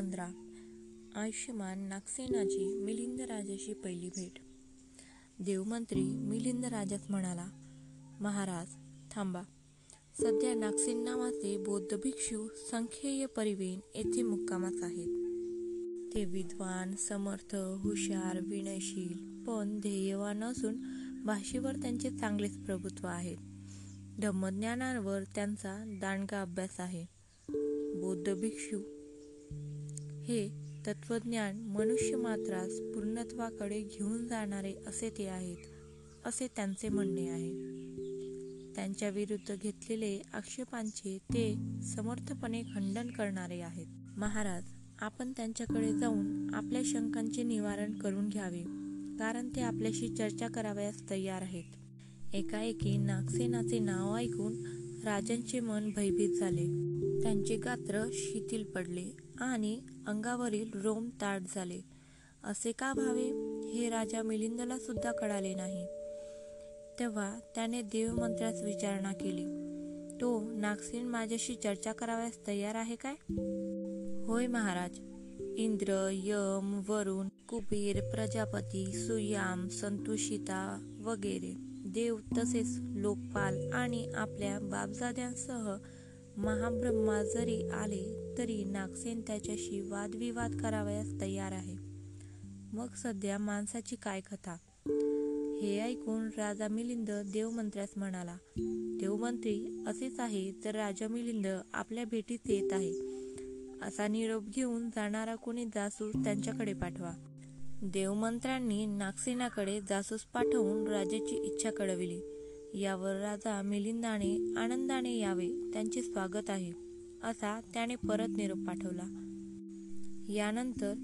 पंधरा. आयुष्यमान नागसेनाची मिलिंद राजाशी पहिली भेट. देवमंत्री मिलिंद राजास म्हणाला महाराज थांबा. सध्या नागसेन नावाचे बौद्ध भिक्षू संख्येय परिवेन येथे मुक्कामात आहेत. ते विद्वान समर्थ हुशार विनयशील पण ध्येयवान असून भाषेवर त्यांचे चांगलेच प्रभुत्व आहे. धम्मज्ञानांवर त्यांचा दांडगा अभ्यास आहे. बौद्ध भिक्षू हे तत्वज्ञान मनुष्य मात्रास पूर्णत्वाकडे घेऊन जाणारे असे ते आहेत असे त्यांचे म्हणणे आहे. त्यांच्या विरुद्ध घेतलेले आक्षेपांचे ते समर्थपणे खंडन करणारे आहेत. महाराज आपण त्यांच्याकडे जाऊन आपल्या शंकांचे निवारण करून घ्यावे कारण ते आपल्याशी चर्चा करावयास तयार आहेत. एकाएकी नागसेनाचे नाव ऐकून राजांचे मन भयभीत झाले. त्यांचे गात्र शिथिल पडले आणि अंगावरील रोम ताट झाले. असे का भावे हे राजा मिलिंदला सुद्धा कळाले नाही. तेव्हा त्याने देवमंत्र्यास विचारणा केली. तो नागसेन माझ्याशी चर्चा करावयास तयार आहे काय? होय महाराज. इंद्र यम वरुण कुबेर प्रजापती सुयाम संतुषिता वगैरे. देव तसेच लोकपाल आणि आपल्या बापजाद्यांसह महाब्रह्मा जरी आले तरी नागसेन त्याच्याशी वादविवाद करावयास तयार आहे. मग सध्या माणसाची काय कथा? हे ऐकून राजा मिलिंद देवमंत्र्यास म्हणाला देवमंत्री असेच आहे तर राजा मिलिंद आपल्या भेटीत येत आहे. असा निरोप घेऊन जाणारा कोणी जासूस त्यांच्याकडे पाठवा. देवमंत्र्यांनी नागसेनाकडे जासूस पाठवून राजाची इच्छा कळविली. यावर राजा मिलिंदाने आनंदाने यावे त्यांचे स्वागत आहे असा त्याने परत निरोप पाठवला. यानंतर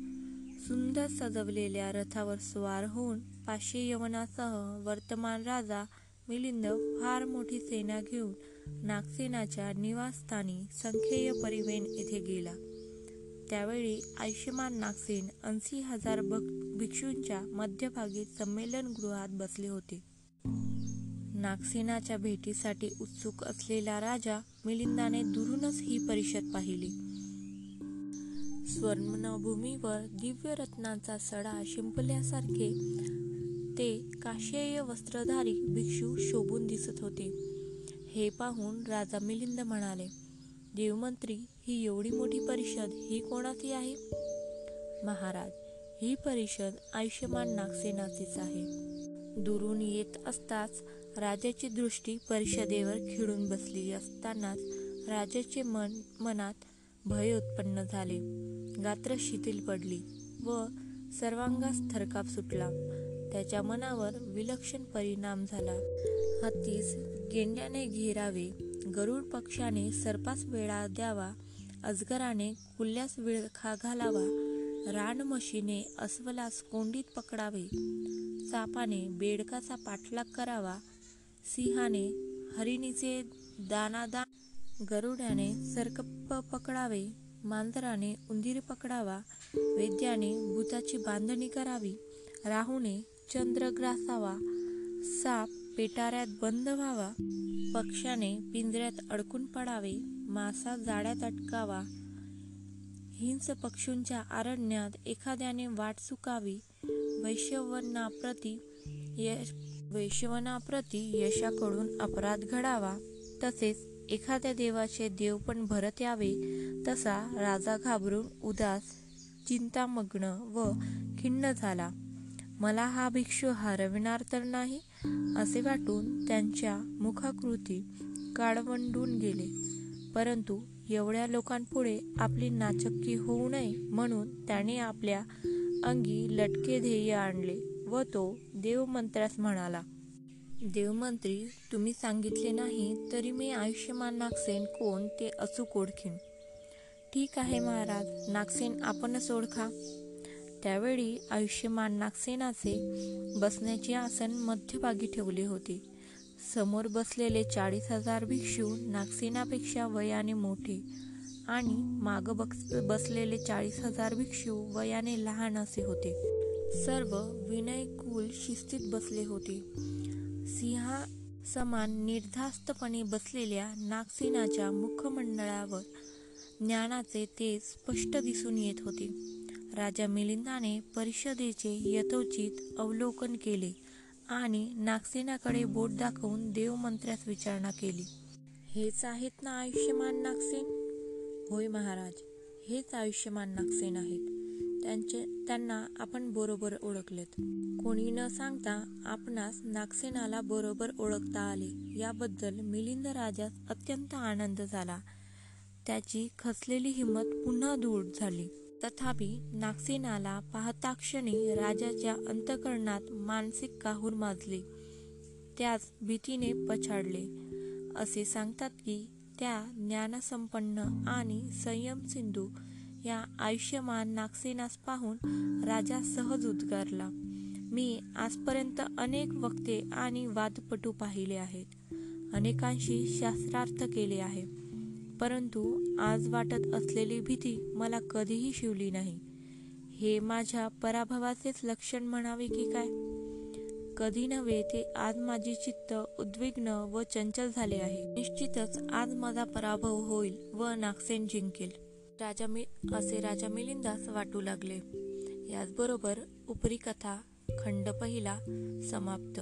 सुंदर सजवलेल्या रथावर स्वार होऊन पाचशे यवनासह वर्तमान राजा मिलिंद फार मोठी सेना घेऊन नागसेनाच्या निवासस्थानी संख्येय परिवेन येथे गेला. त्यावेळी आयुष्यमान नागसेन ऐंशी हजार भिक्षूंच्या मध्यभागी संमेलनगृहात बसले होते. नागसेनाच्या भेटीसाठी उत्सुक असलेला राजा मिलिंदाने दुरूनच ही परिषद पाहिली. स्वर्णभूमीवर दिव्य रत्नांचा सडा शिंपल्यासारखे ते काशेय वस्त्रधारी भिक्षू शोभून दिसत होते. हे पाहून राजा मिलिंद म्हणाले देवमंत्री ही एवढी मोठी परिषद ही कोणाची आहे? महाराज ही परिषद आयुष्यमान नागसेनाचीच आहे. दुरून येत असताच राजाची दृष्टी परिषदेवर खिळून बसली असतानाच राजाचे मन मनात भय उत्पन्न झाले. गात्र शिथिल पडली व सर्वांगास थरकाप सुटला. त्याच्या मनावर विलक्षण परिणाम झाला. हत्तीस गेंड्याने घेरावे गरुड पक्षाने सर्पास वेळा द्यावा अजगराने कुल्ल्यास विळखा घालावा. रानमशीने अस्वलास कोंडीत पकडावे. सापाने बेडकाचा पाठलाग करावा. सिंहाने हरिणीचे दानादान गरुड्याने सरकप पकडावे. मांजराने उंदीर पकडावा. वैद्याने भूताची बांधणी करावी. राहूने चंद्र ग्रासावा. साप पेटाऱ्यात बंद व्हावा. पक्ष्याने पिंजऱ्यात अडकून पडावे. मासा जाड्यात अटकावा. हिंस पक्षूंच्या आरण्यात एखाद्याने वाट चुकावी वैश्यवनाप्रती यश वैश्यवनाप्रती यशाकडून अपराध घडावा. तसेच एखाद्या देवाचे देव पण भरत यावे. तसा राजा घाबरून उदास चिंतामग्न व खिन्न झाला. मला हा भिक्षू हरविणार तर नाही असे वाटून त्यांच्या मुखाकृती काळवंडून गेले. परंतु एवढ्या लोकांपुढे आपली नाचक्की होऊ नये म्हणून त्याने आपल्या अंगी लटके ध्येय आणले व तो देवमंत्र्यास म्हणाला देवमंत्री तुम्ही सांगितले नाही तरी मी आयुष्यमान नागसेन कोण ते अचूक ओळखीन ठीक आहे महाराज नागसेन आपणच ओळखा. त्यावेळी आयुष्यमान नागसेनाचे बसण्याचे आसन मध्यभागी ठेवले होते. समोर बसलेले चाळीस हजार भिक्षू नागसेनापेक्षा वयाने मोठे आणि माग बसलेले चाळीस हजार भिक्षू वयाने लहान असे होते. सर्व विनयकुल शिस्तीत बसले होते. सिंहा समान निर्धास्तपणे बसलेल्या नागसेनाच्या मुखमंडळावर ज्ञानाचे तेज स्पष्ट दिसून येत होते. राजा मिलिंदाने परिषदेचे यथोचित अवलोकन केले. आणि नागसेनाकडे बोट दाखवून देवमंत्र्यास विचारणा केली. हेच आहेत ना आयुष्यमान नागसेन होय महाराज हेच आयुष्यमान नागसेन आहेत त्यांचे त्यांना आपण बरोबर ओळखलेत. कोणी न सांगता आपणास नागसेनाला बरोबर ओळखता आले याबद्दल मिलिंद राजास अत्यंत आनंद झाला. त्याची खचलेली हिंमत पुन्हा दूर झाली. तथापि नागसेनाला पाहता क्षणी राजाच्या अंतकरणात मानसिक काहूर माजले. त्यास भीतीने पछाडले. असे सांगतात की त्या ज्ञानसंपन्न आणि संयम सिंधू या आयुष्यमान नागसेनास पाहून राजा सहज उद्गारला. मी आजपर्यंत अनेक वक्ते आणि वादपटू पाहिले आहेत. अनेकांशी शास्त्रार्थ केले आहे. परंतु आज वाटत असलेली भीती मला कधीही शिवली नाही. हे माझ्या पराभवाचेच लक्षण म्हणावे की काय? कधी नव्हे ते आज माझे चित्त उद्विग्न व चंचल झाले आहे. निश्चितच आज माझा पराभव होईल व नागसेन जिंकेल. राजा मी असे राजा मिलिंदास वाटू लागले. याचबरोबर उपरी कथा खंड पहिला समाप्त.